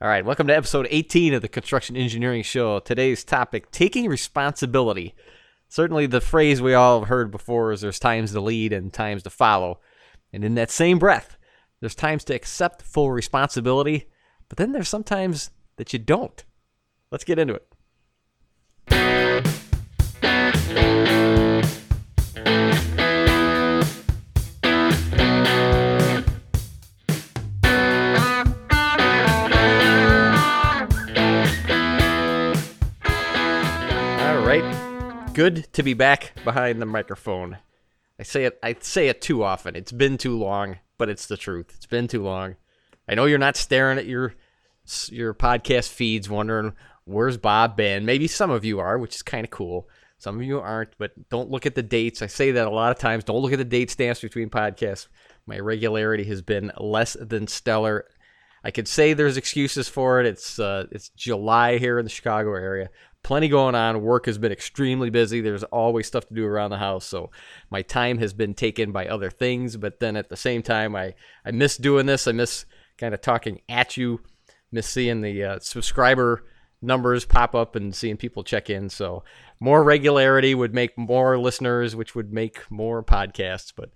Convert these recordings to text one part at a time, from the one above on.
All right, welcome to episode 18 of the Construction Engineering Show. Today's topic taking responsibility. Certainly, the phrase we all have heard before is there's times to lead and times to follow. And in that same breath, there's times to accept full responsibility, but then there's sometimes that you don't. Let's get into it. Good to be back behind the microphone. I say it I say it too often. It's been too long, but it's the truth. It's been too long. I know you're not staring at your your podcast feeds wondering where's Bob been. Maybe some of you are, which is kind of cool. Some of you aren't, but don't look at the dates. I say that a lot of times. Don't look at the date stamps between podcasts. My regularity has been less than stellar. I could say there's excuses for it. It's uh, it's July here in the Chicago area. Plenty going on. Work has been extremely busy. There's always stuff to do around the house, so my time has been taken by other things. But then at the same time, I I miss doing this. I miss kind of talking at you. Miss seeing the uh, subscriber numbers pop up and seeing people check in. So more regularity would make more listeners, which would make more podcasts. But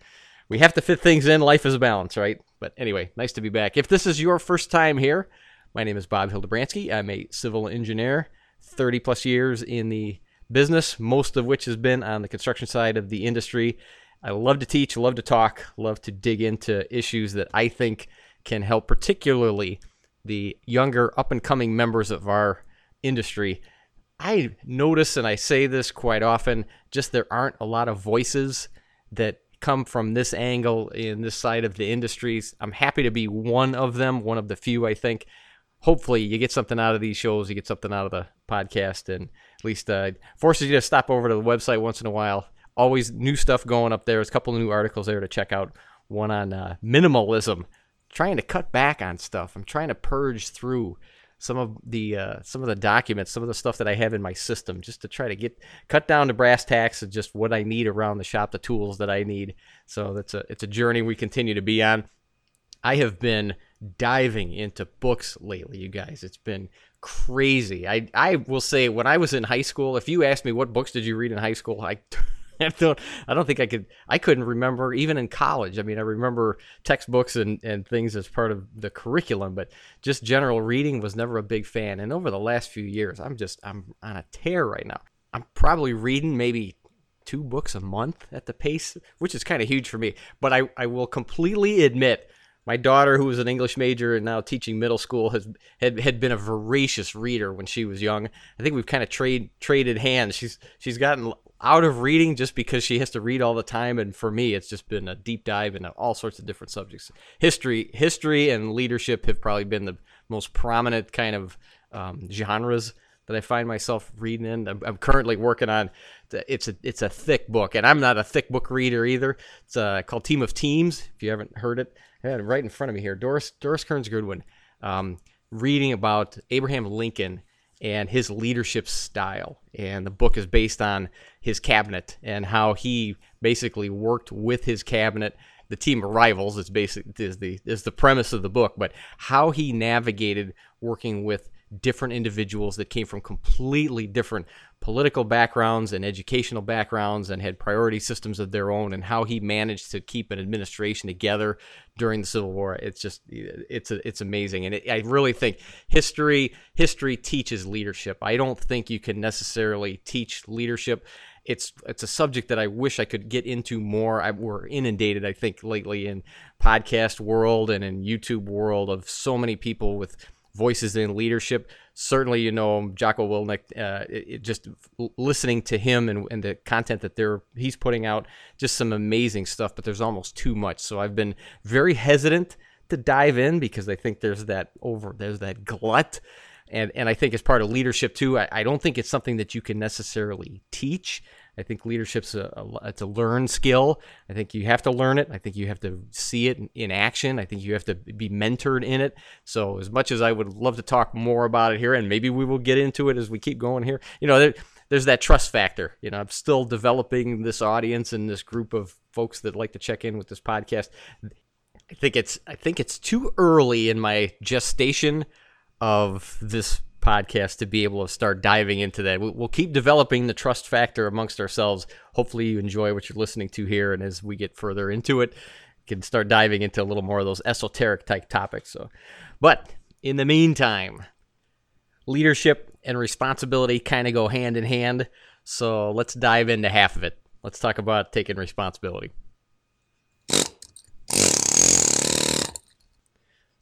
we have to fit things in. Life is a balance, right? But anyway, nice to be back. If this is your first time here, my name is Bob Hildebranski. I'm a civil engineer, 30 plus years in the business, most of which has been on the construction side of the industry. I love to teach, love to talk, love to dig into issues that I think can help, particularly the younger, up and coming members of our industry. I notice, and I say this quite often, just there aren't a lot of voices that come from this angle in this side of the industries. I'm happy to be one of them, one of the few, I think. Hopefully, you get something out of these shows, you get something out of the podcast, and at least uh, forces you to stop over to the website once in a while. Always new stuff going up there. There's a couple of new articles there to check out. One on uh, minimalism, trying to cut back on stuff. I'm trying to purge through some of the uh, some of the documents, some of the stuff that I have in my system, just to try to get cut down to brass tacks of just what I need around the shop, the tools that I need. So that's a it's a journey we continue to be on. I have been diving into books lately, you guys. It's been crazy. I I will say when I was in high school, if you asked me what books did you read in high school, I I don't I don't think I could I couldn't remember even in college. I mean, I remember textbooks and, and things as part of the curriculum, but just general reading was never a big fan. And over the last few years, I'm just I'm on a tear right now. I'm probably reading maybe two books a month at the pace, which is kind of huge for me. But I, I will completely admit my daughter, who was an English major and now teaching middle school, has had, had been a voracious reader when she was young. I think we've kind of trade traded hands. She's she's gotten out of reading just because she has to read all the time and for me it's just been a deep dive into all sorts of different subjects history history and leadership have probably been the most prominent kind of um, genres that i find myself reading in I'm, I'm, currently working on it's a it's a thick book and i'm not a thick book reader either it's uh, called team of teams if you haven't heard it right in front of me here doris doris kearns goodwin um, reading about abraham lincoln and his leadership style. And the book is based on his cabinet and how he basically worked with his cabinet. The team of rivals is basic is the is the premise of the book, but how he navigated working with different individuals that came from completely different political backgrounds and educational backgrounds and had priority systems of their own and how he managed to keep an administration together during the civil war. It's just it's a, it's amazing. And it, i really think history history teaches leadership. I don't think you can necessarily teach leadership. It's it's a subject that I wish I could get into more. I, we're inundated, I think, lately in podcast world and in YouTube world of so many people with voices in leadership. Certainly, you know Jocko Willink. Uh, it, it just listening to him and, and the content that they're he's putting out, just some amazing stuff. But there's almost too much, so I've been very hesitant to dive in because I think there's that over there's that glut. And, and I think as part of leadership too, I, I don't think it's something that you can necessarily teach. I think leadership's a, a, it's a learned skill. I think you have to learn it. I think you have to see it in, action. I think you have to be mentored in it. So as much as I would love to talk more about it here, and maybe we will get into it as we keep going here, you know, there, there's that trust factor. You know, I'm still developing this audience and this group of folks that like to check in with this podcast. I think it's I think it's too early in my gestation of this podcast to be able to start diving into that. We'll keep developing the trust factor amongst ourselves. Hopefully, you enjoy what you're listening to here, and as we get further into it, can start diving into a little more of those esoteric type topics. So, but in the meantime, leadership and responsibility kind of go hand in hand. So let's dive into half of it. Let's talk about taking responsibility.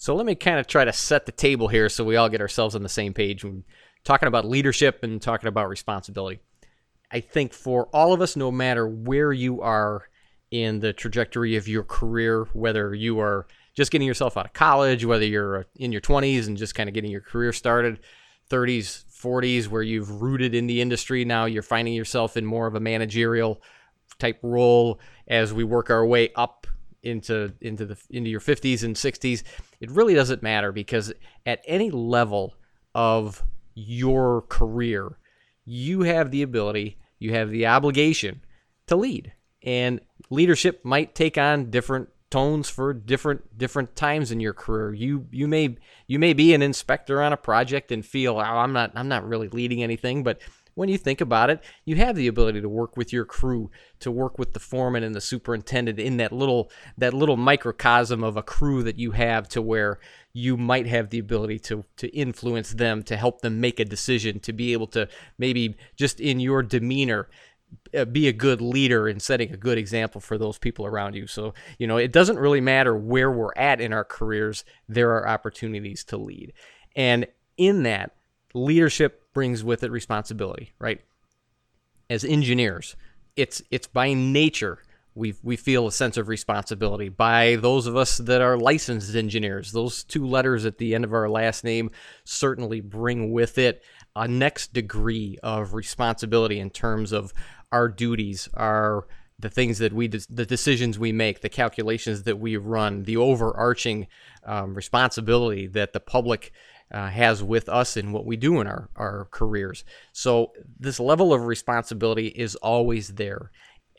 So let me kind of try to set the table here so we all get ourselves on the same page when talking about leadership and talking about responsibility. I think for all of us, no matter where you are in the trajectory of your career, whether you are just getting yourself out of college, whether you're uh, in your 20s and just kind of getting your career started, 30s, 40s, where you've rooted in the industry, now you're finding yourself in more of a managerial type role as we work our way up into into the into your 50s and 60s it really doesn't matter because at any level of your career you have the ability you have the obligation to lead and leadership might take on different tones for different different times in your career. You you may you may be an inspector on a project and feel oh, I'm not I'm not really leading anything, but when you think about it, you have the ability to work with your crew, to work with the foreman and the superintendent in that little that little microcosm of a crew that you have to where you might have the ability to to influence them, to help them make a decision, to be able to maybe just in your demeanor uh, be a good leader and setting a good example for those people around you. So, you know, it doesn't really matter where we're at in our careers, there are opportunities to lead. And in that, leadership brings with it responsibility, right? As engineers, it's it's by nature we we feel a sense of responsibility by those of us that are licensed engineers. Those two letters at the end of our last name certainly bring with it a next degree of responsibility in terms of our duties, our the things that we the decisions we make, the calculations that we run, the overarching um, responsibility that the public uh, has with us in what we do in our, our careers. So, this level of responsibility is always there.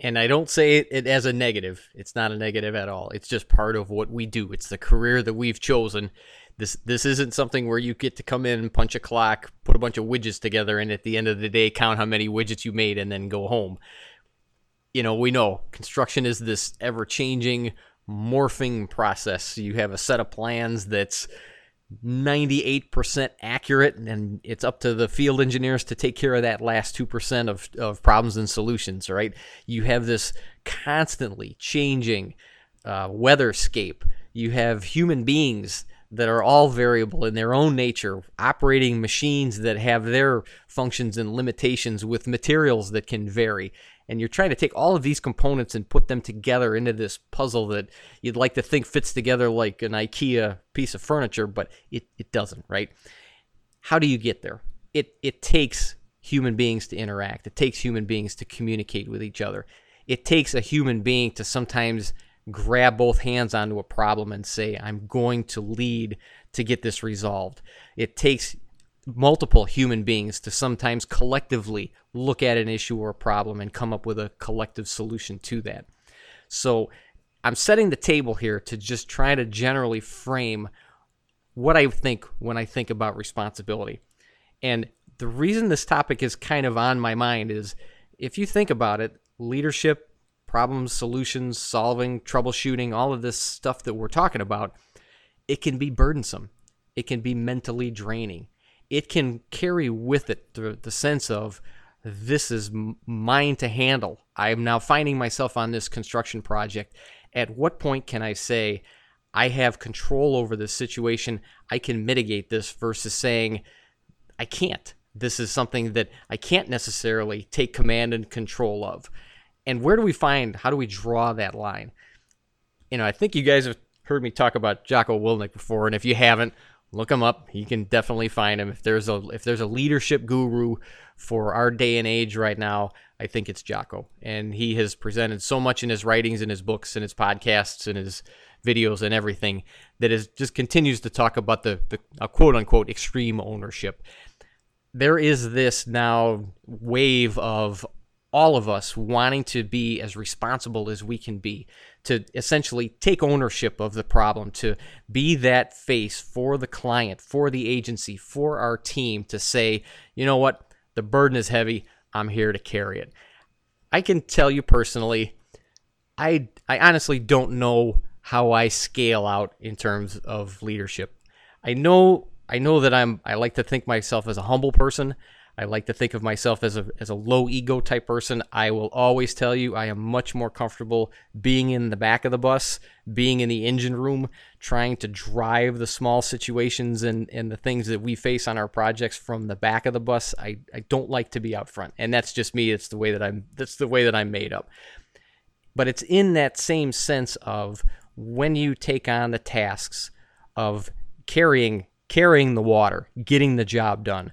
And I don't say it as a negative. It's not a negative at all. It's just part of what we do. It's the career that we've chosen. This this isn't something where you get to come in, punch a clock, put a bunch of widgets together, and at the end of the day count how many widgets you made and then go home. You know, we know construction is this ever changing, morphing process. You have a set of plans that's 98% accurate, and it's up to the field engineers to take care of that last 2% of, of problems and solutions, right? You have this constantly changing uh, weatherscape. You have human beings that are all variable in their own nature, operating machines that have their functions and limitations with materials that can vary and you're trying to take all of these components and put them together into this puzzle that you'd like to think fits together like an IKEA piece of furniture, but it, it doesn't, right? How do you get there? It it takes human beings to interact. It takes human beings to communicate with each other. It takes a human being to sometimes grab both hands onto a problem and say, I'm going to lead to get this resolved. It takes multiple human beings to sometimes collectively look at an issue or a problem and come up with a collective solution to that. So I'm setting the table here to just try to generally frame what I think when I think about responsibility. And the reason this topic is kind of on my mind is if you think about it, leadership, problems, solutions, solving, troubleshooting, all of this stuff that we're talking about, it can be burdensome. It can be mentally draining it can carry with it the, the sense of this is mine to handle. I am now finding myself on this construction project. At what point can I say, I have control over this situation? I can mitigate this versus saying, I can't. This is something that I can't necessarily take command and control of. And where do we find, how do we draw that line? You know, I think you guys have heard me talk about Jocko Willink before, and if you haven't, look him up. You can definitely find him. If there's a if there's a leadership guru for our day and age right now, I think it's Jocko. And he has presented so much in his writings and his books and his podcasts and his videos and everything that is just continues to talk about the, the quote unquote extreme ownership. There is this now wave of all of us wanting to be as responsible as we can be, to essentially take ownership of the problem, to be that face for the client, for the agency, for our team, to say, you know what, the burden is heavy, I'm here to carry it. I can tell you personally, I I honestly don't know how I scale out in terms of leadership. I know I know that I'm I like to think myself as a humble person. I like to think of myself as a as a low ego type person. I will always tell you I am much more comfortable being in the back of the bus, being in the engine room, trying to drive the small situations and, and the things that we face on our projects from the back of the bus. I, I don't like to be out front. And that's just me. It's the way that I'm that's the way that I'm made up. But it's in that same sense of when you take on the tasks of carrying carrying the water, getting the job done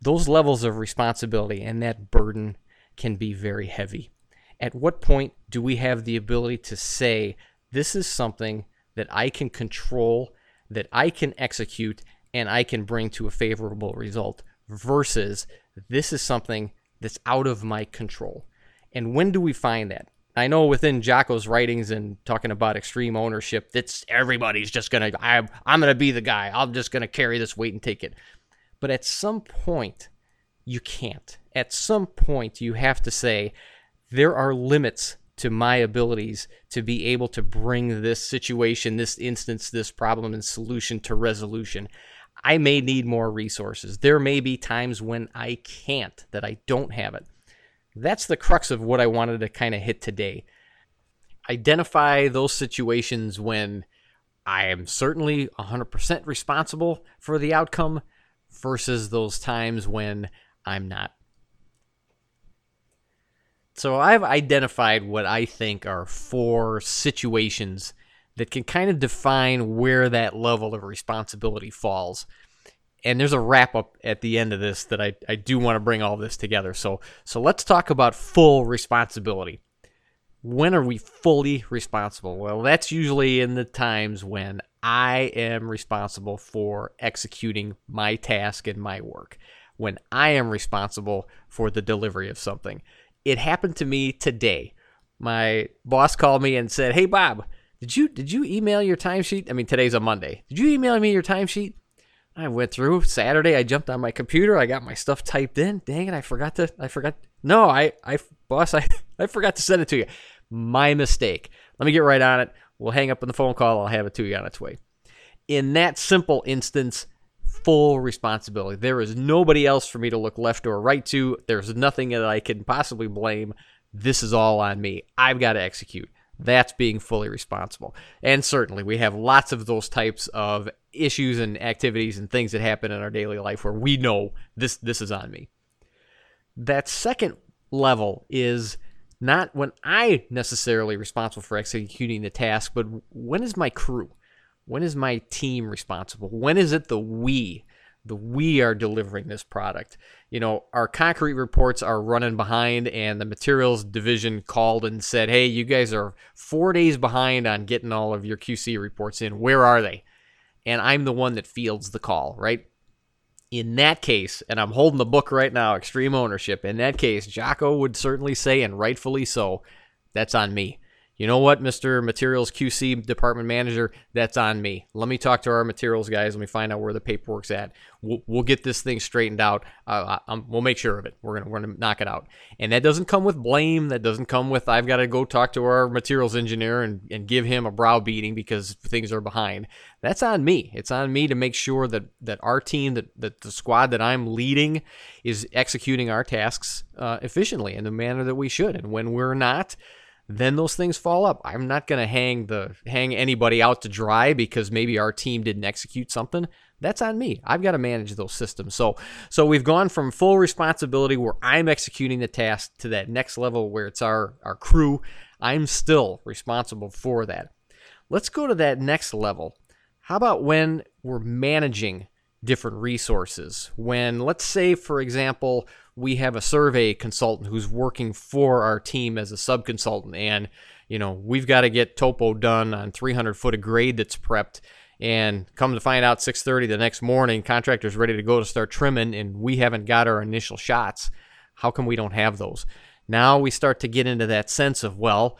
those levels of responsibility and that burden can be very heavy. At what point do we have the ability to say, this is something that I can control, that I can execute, and I can bring to a favorable result, versus this is something that's out of my control? And when do we find that? I know within Jocko's writings and talking about extreme ownership, that's everybody's just gonna I'm I'm gonna be the guy. I'm just gonna carry this weight and take it. But at some point, you can't. At some point, you have to say, there are limits to my abilities to be able to bring this situation, this instance, this problem and solution to resolution. I may need more resources. There may be times when I can't, that I don't have it. That's the crux of what I wanted to kind of hit today. Identify those situations when I am certainly 100% responsible for the outcome, versus those times when I'm not. So I've identified what I think are four situations that can kind of define where that level of responsibility falls. And there's a wrap up at the end of this that I, I do want to bring all this together. So so let's talk about full responsibility. When are we fully responsible? Well, that's usually in the times when I am responsible for executing my task and my work, when I am responsible for the delivery of something. It happened to me today. My boss called me and said, "Hey Bob, did you did you email your timesheet? I mean, today's a Monday. Did you email me your timesheet?" I went through Saturday. I jumped on my computer. I got my stuff typed in. Dang it! I forgot to. I forgot. No, I, I, boss, I, I forgot to send it to you. My mistake. Let me get right on it. We'll hang up on the phone call. I'll have it to you on its way. In that simple instance, full responsibility. There is nobody else for me to look left or right to. There's nothing that I can possibly blame. This is all on me. I've got to execute. That's being fully responsible. And certainly, we have lots of those types of issues and activities and things that happen in our daily life where we know this this is on me. That second level is not when I necessarily responsible for executing the task, but when is my crew? When is my team responsible? When is it the we? The we are delivering this product. You know, our concrete reports are running behind, and the materials division called and said, Hey, you guys are four days behind on getting all of your QC reports in. Where are they? And I'm the one that fields the call, right? In that case, and I'm holding the book right now, Extreme Ownership, in that case, Jocko would certainly say, and rightfully so, that's on me you know what, Mr. Materials QC department manager, that's on me. Let me talk to our materials guys. Let me find out where the paperwork's at. We'll, we'll get this thing straightened out. Uh, we'll make sure of it. We're gonna we're gonna knock it out. And that doesn't come with blame. That doesn't come with I've got to go talk to our materials engineer and, and give him a brow beating because things are behind. That's on me. It's on me to make sure that that our team, that, that the squad that I'm leading, is executing our tasks uh, efficiently in the manner that we should. And when we're not, then those things fall up. I'm not going to hang the hang anybody out to dry because maybe our team didn't execute something. That's on me. I've got to manage those systems. So so we've gone from full responsibility where I'm executing the task to that next level where it's our our crew. I'm still responsible for that. Let's go to that next level. How about when we're managing different resources? When let's say for example, we have a survey consultant who's working for our team as a sub consultant and you know we've got to get topo done on 300 foot of grade that's prepped and come to find out 6.30 the next morning contractor's ready to go to start trimming and we haven't got our initial shots how come we don't have those Now we start to get into that sense of, well,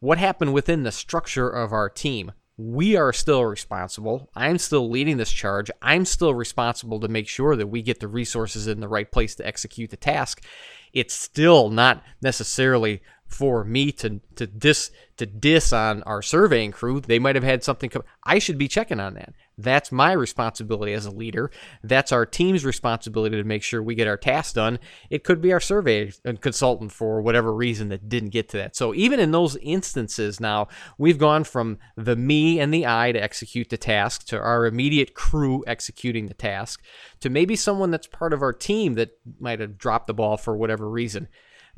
what happened within the structure of our team? We are still responsible. I'm still leading this charge. I'm still responsible to make sure that we get the resources in the right place to execute the task. It's still not necessarily for me to to dis to diss on our surveying crew. They might have had something come. I should be checking on that. That's my responsibility as a leader. That's our team's responsibility to make sure we get our tasks done. It could be our survey consultant for whatever reason that didn't get to that. So even in those instances now, we've gone from the me and the I to execute the task to our immediate crew executing the task to maybe someone that's part of our team that might have dropped the ball for whatever reason.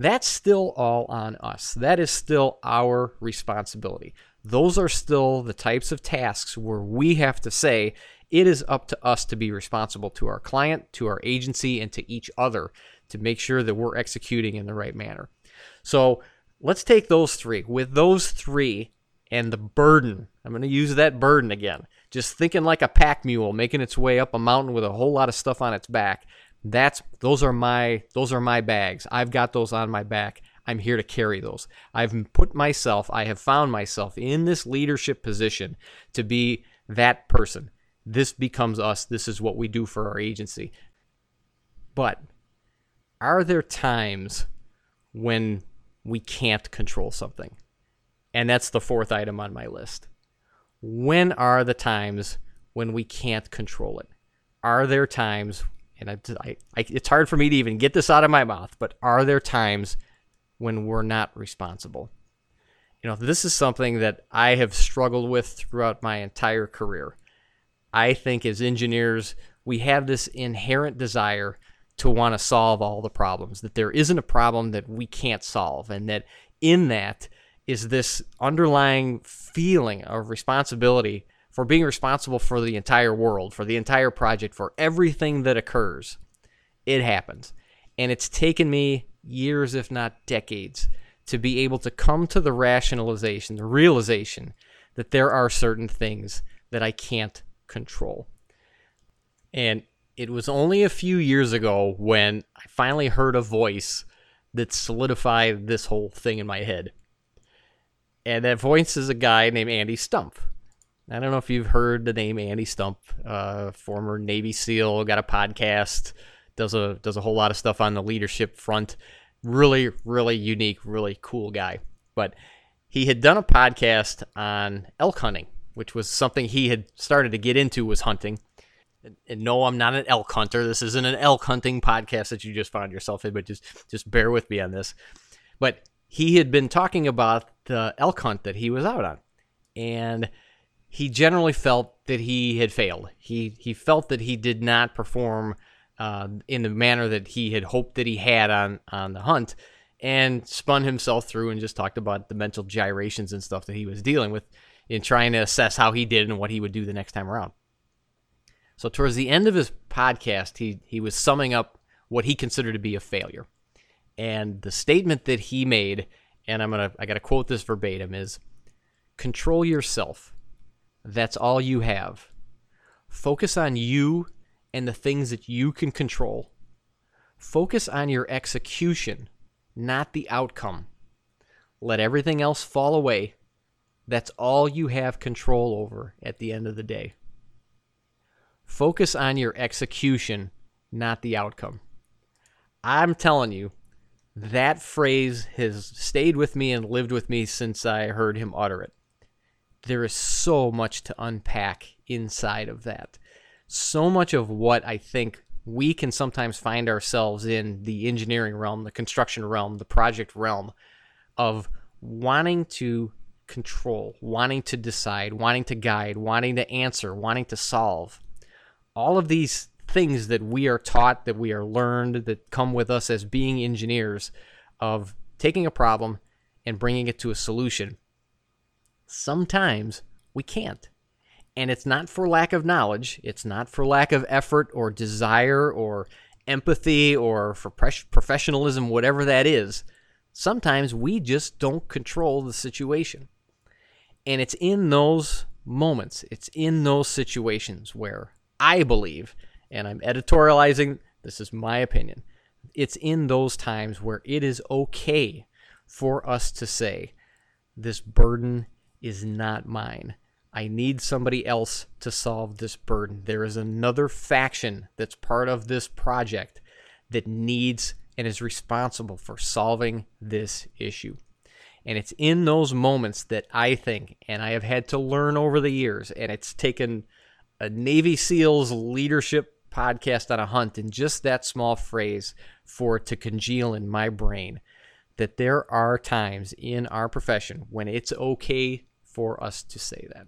That's still all on us. That is still our responsibility. Those are still the types of tasks where we have to say it is up to us to be responsible to our client, to our agency, and to each other to make sure that we're executing in the right manner. So let's take those three. With those three and the burden, I'm going to use that burden again. Just thinking like a pack mule making its way up a mountain with a whole lot of stuff on its back. That's those are my those are my bags. I've got those on my back. I'm here to carry those. I've put myself, I have found myself in this leadership position to be that person. This becomes us. This is what we do for our agency. But are there times when we can't control something? And that's the fourth item on my list. When are the times when we can't control it? Are there times, and I, I, I, it's hard for me to even get this out of my mouth, but are there times when we're not responsible. You know, this is something that I have struggled with throughout my entire career. I think as engineers, we have this inherent desire to want to solve all the problems, that there isn't a problem that we can't solve, and that in that is this underlying feeling of responsibility for being responsible for the entire world, for the entire project, for everything that occurs. It happens. And it's taken me years, if not decades, to be able to come to the rationalization, the realization that there are certain things that I can't control. And it was only a few years ago when I finally heard a voice that solidified this whole thing in my head. And that voice is a guy named Andy Stumpf. I don't know if you've heard the name Andy Stumpf, uh, former Navy SEAL, got a podcast, does a does a whole lot of stuff on the leadership front. Really, really unique, really cool guy. But he had done a podcast on elk hunting, which was something he had started to get into was hunting. And no, I'm not an elk hunter. This isn't an elk hunting podcast that you just found yourself in, but just just bear with me on this. But he had been talking about the elk hunt that he was out on. And he generally felt that he had failed. He he felt that he did not perform uh, in the manner that he had hoped that he had on on the hunt, and spun himself through and just talked about the mental gyrations and stuff that he was dealing with in trying to assess how he did and what he would do the next time around. So towards the end of his podcast, he he was summing up what he considered to be a failure, and the statement that he made, and I'm gonna I gotta quote this verbatim is, "Control yourself. That's all you have. Focus on you and the things that you can control. Focus on your execution, not the outcome. Let everything else fall away. That's all you have control over at the end of the day. Focus on your execution, not the outcome. I'm telling you, that phrase has stayed with me and lived with me since I heard him utter it. There is so much to unpack inside of that so much of what I think we can sometimes find ourselves in the engineering realm, the construction realm, the project realm of wanting to control, wanting to decide, wanting to guide, wanting to answer, wanting to solve. All of these things that we are taught, that we are learned, that come with us as being engineers of taking a problem and bringing it to a solution. Sometimes we can't. And it's not for lack of knowledge, it's not for lack of effort or desire or empathy or for professionalism, whatever that is. Sometimes we just don't control the situation. And it's in those moments, it's in those situations where I believe, and I'm editorializing, this is my opinion, It's in those times where it is okay for us to say, This burden is not mine. I need somebody else to solve this burden. There is another faction that's part of this project that needs and is responsible for solving this issue. And it's in those moments that I think, and I have had to learn over the years, and it's taken a Navy SEALs leadership podcast on a hunt and just that small phrase for it to congeal in my brain that there are times in our profession when it's okay for us to say that.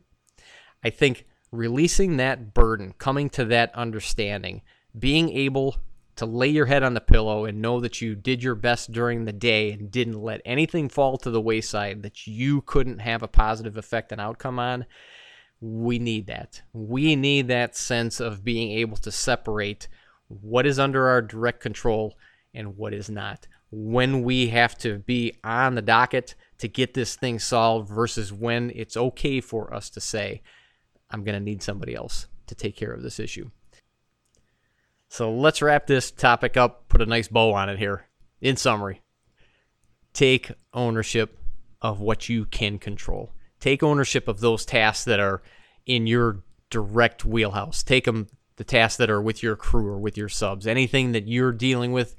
I think releasing that burden, coming to that understanding, being able to lay your head on the pillow and know that you did your best during the day and didn't let anything fall to the wayside that you couldn't have a positive effect and outcome on, we need that. We need that sense of being able to separate what is under our direct control and what is not. When we have to be on the docket to get this thing solved versus when it's okay for us to say, I'm going to need somebody else to take care of this issue. So let's wrap this topic up, put a nice bow on it here. In summary, take ownership of what you can control. Take ownership of those tasks that are in your direct wheelhouse. Take them the tasks that are with your crew or with your subs. Anything that you're dealing with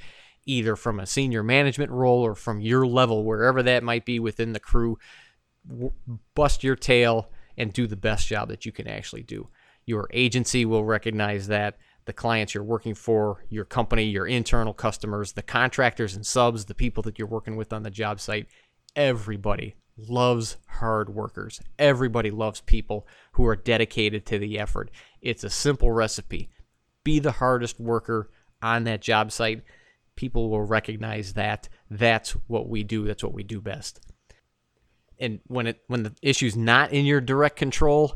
either from a senior management role or from your level wherever that might be within the crew, bust your tail and do the best job that you can actually do. Your agency will recognize that the clients you're working for, your company, your internal customers, the contractors and subs, the people that you're working with on the job site. Everybody loves hard workers. Everybody loves people who are dedicated to the effort. It's a simple recipe. Be the hardest worker on that job site. People will recognize that. That's what we do. That's what we do best. And when it when the issue's not in your direct control,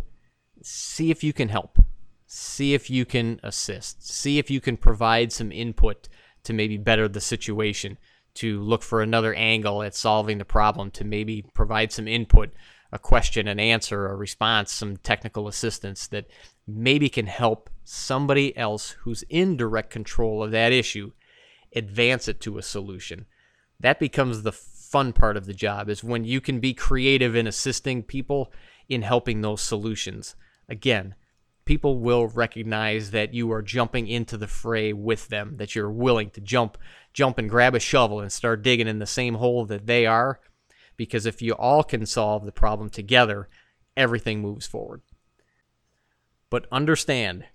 see if you can help see if you can assist, see if you can provide some input to maybe better the situation, to look for another angle at solving the problem, to maybe provide some input, a question, an answer, a response, some technical assistance that maybe can help somebody else who's in direct control of that issue advance it to a solution. That becomes the fun part of the job is when you can be creative in assisting people in helping those solutions. Again, people will recognize that you are jumping into the fray with them, that you're willing to jump, jump and grab a shovel and start digging in the same hole that they are. Because if you all can solve the problem together, everything moves forward. But understand,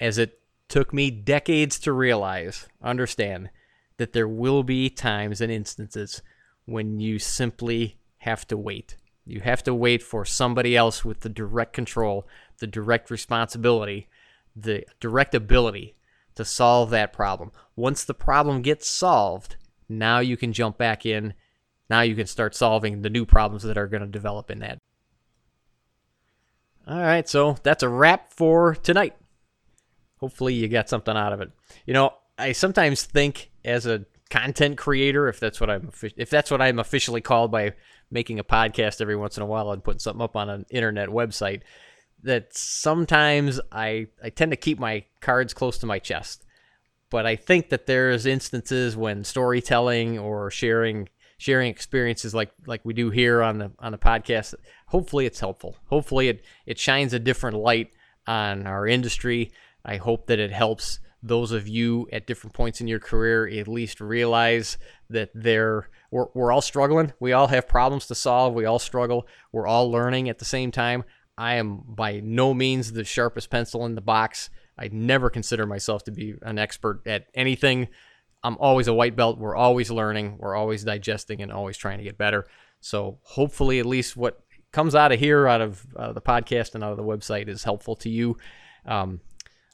as it took me decades to realize, understand that there will be times and instances when you simply have to wait. You have to wait for somebody else with the direct control, the direct responsibility, the direct ability to solve that problem. Once the problem gets solved, now you can jump back in. Now you can start solving the new problems that are going to develop in that. All right, so that's a wrap for tonight. Hopefully, you got something out of it. You know, I sometimes think as a content creator, if that's what I'm if that's what I'm officially called by making a podcast every once in a while and putting something up on an internet website, that sometimes I I tend to keep my cards close to my chest. But I think that there's instances when storytelling or sharing sharing experiences like like we do here on the on the podcast, hopefully it's helpful. Hopefully it it shines a different light on our industry. I hope that it helps those of you at different points in your career at least realize that they're we're, we're all struggling. We all have problems to solve. We all struggle. We're all learning at the same time. I am by no means the sharpest pencil in the box. I never consider myself to be an expert at anything. I'm always a white belt. We're always learning. We're always digesting and always trying to get better. So hopefully at least what comes out of here out of uh, the podcast and out of the website is helpful to you. Um,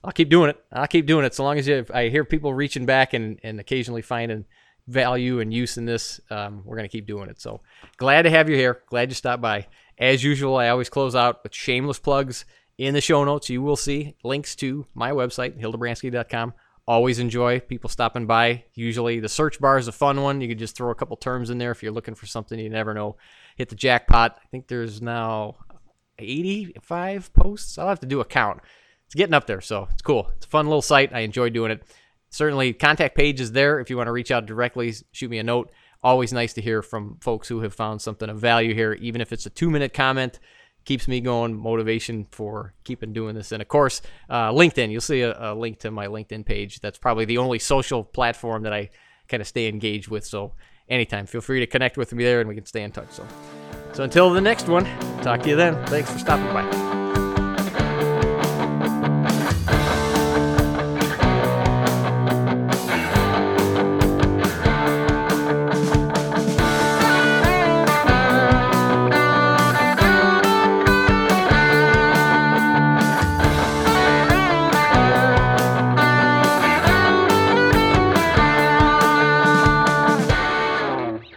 I'll keep doing it. I'll keep doing it so long as you, I hear people reaching back and, and occasionally finding value and use in this. Um, we're going to keep doing it. So glad to have you here. Glad you stopped by. As usual, I always close out with shameless plugs in the show notes. You will see links to my website, hildebranski.com. Always enjoy people stopping by. Usually the search bar is a fun one. You can just throw a couple terms in there if you're looking for something you never know. Hit the jackpot. I think there's now 85 posts. I'll have to do a count it's getting up there, so it's cool. It's a fun little site. I enjoy doing it. certainly, contact page is there if you want to reach out directly. Shoot me a note. Always nice to hear from folks who have found something of value here, even if it's a two minute comment. Keeps me going, motivation for keeping doing this. And of course, uh, LinkedIn. You'll see a, a link to my LinkedIn page. That's probably the only social platform that I kind of stay engaged with. So anytime, feel free to connect with me there and we can stay in touch. So, so until the next one, talk to you then. Thanks for stopping by.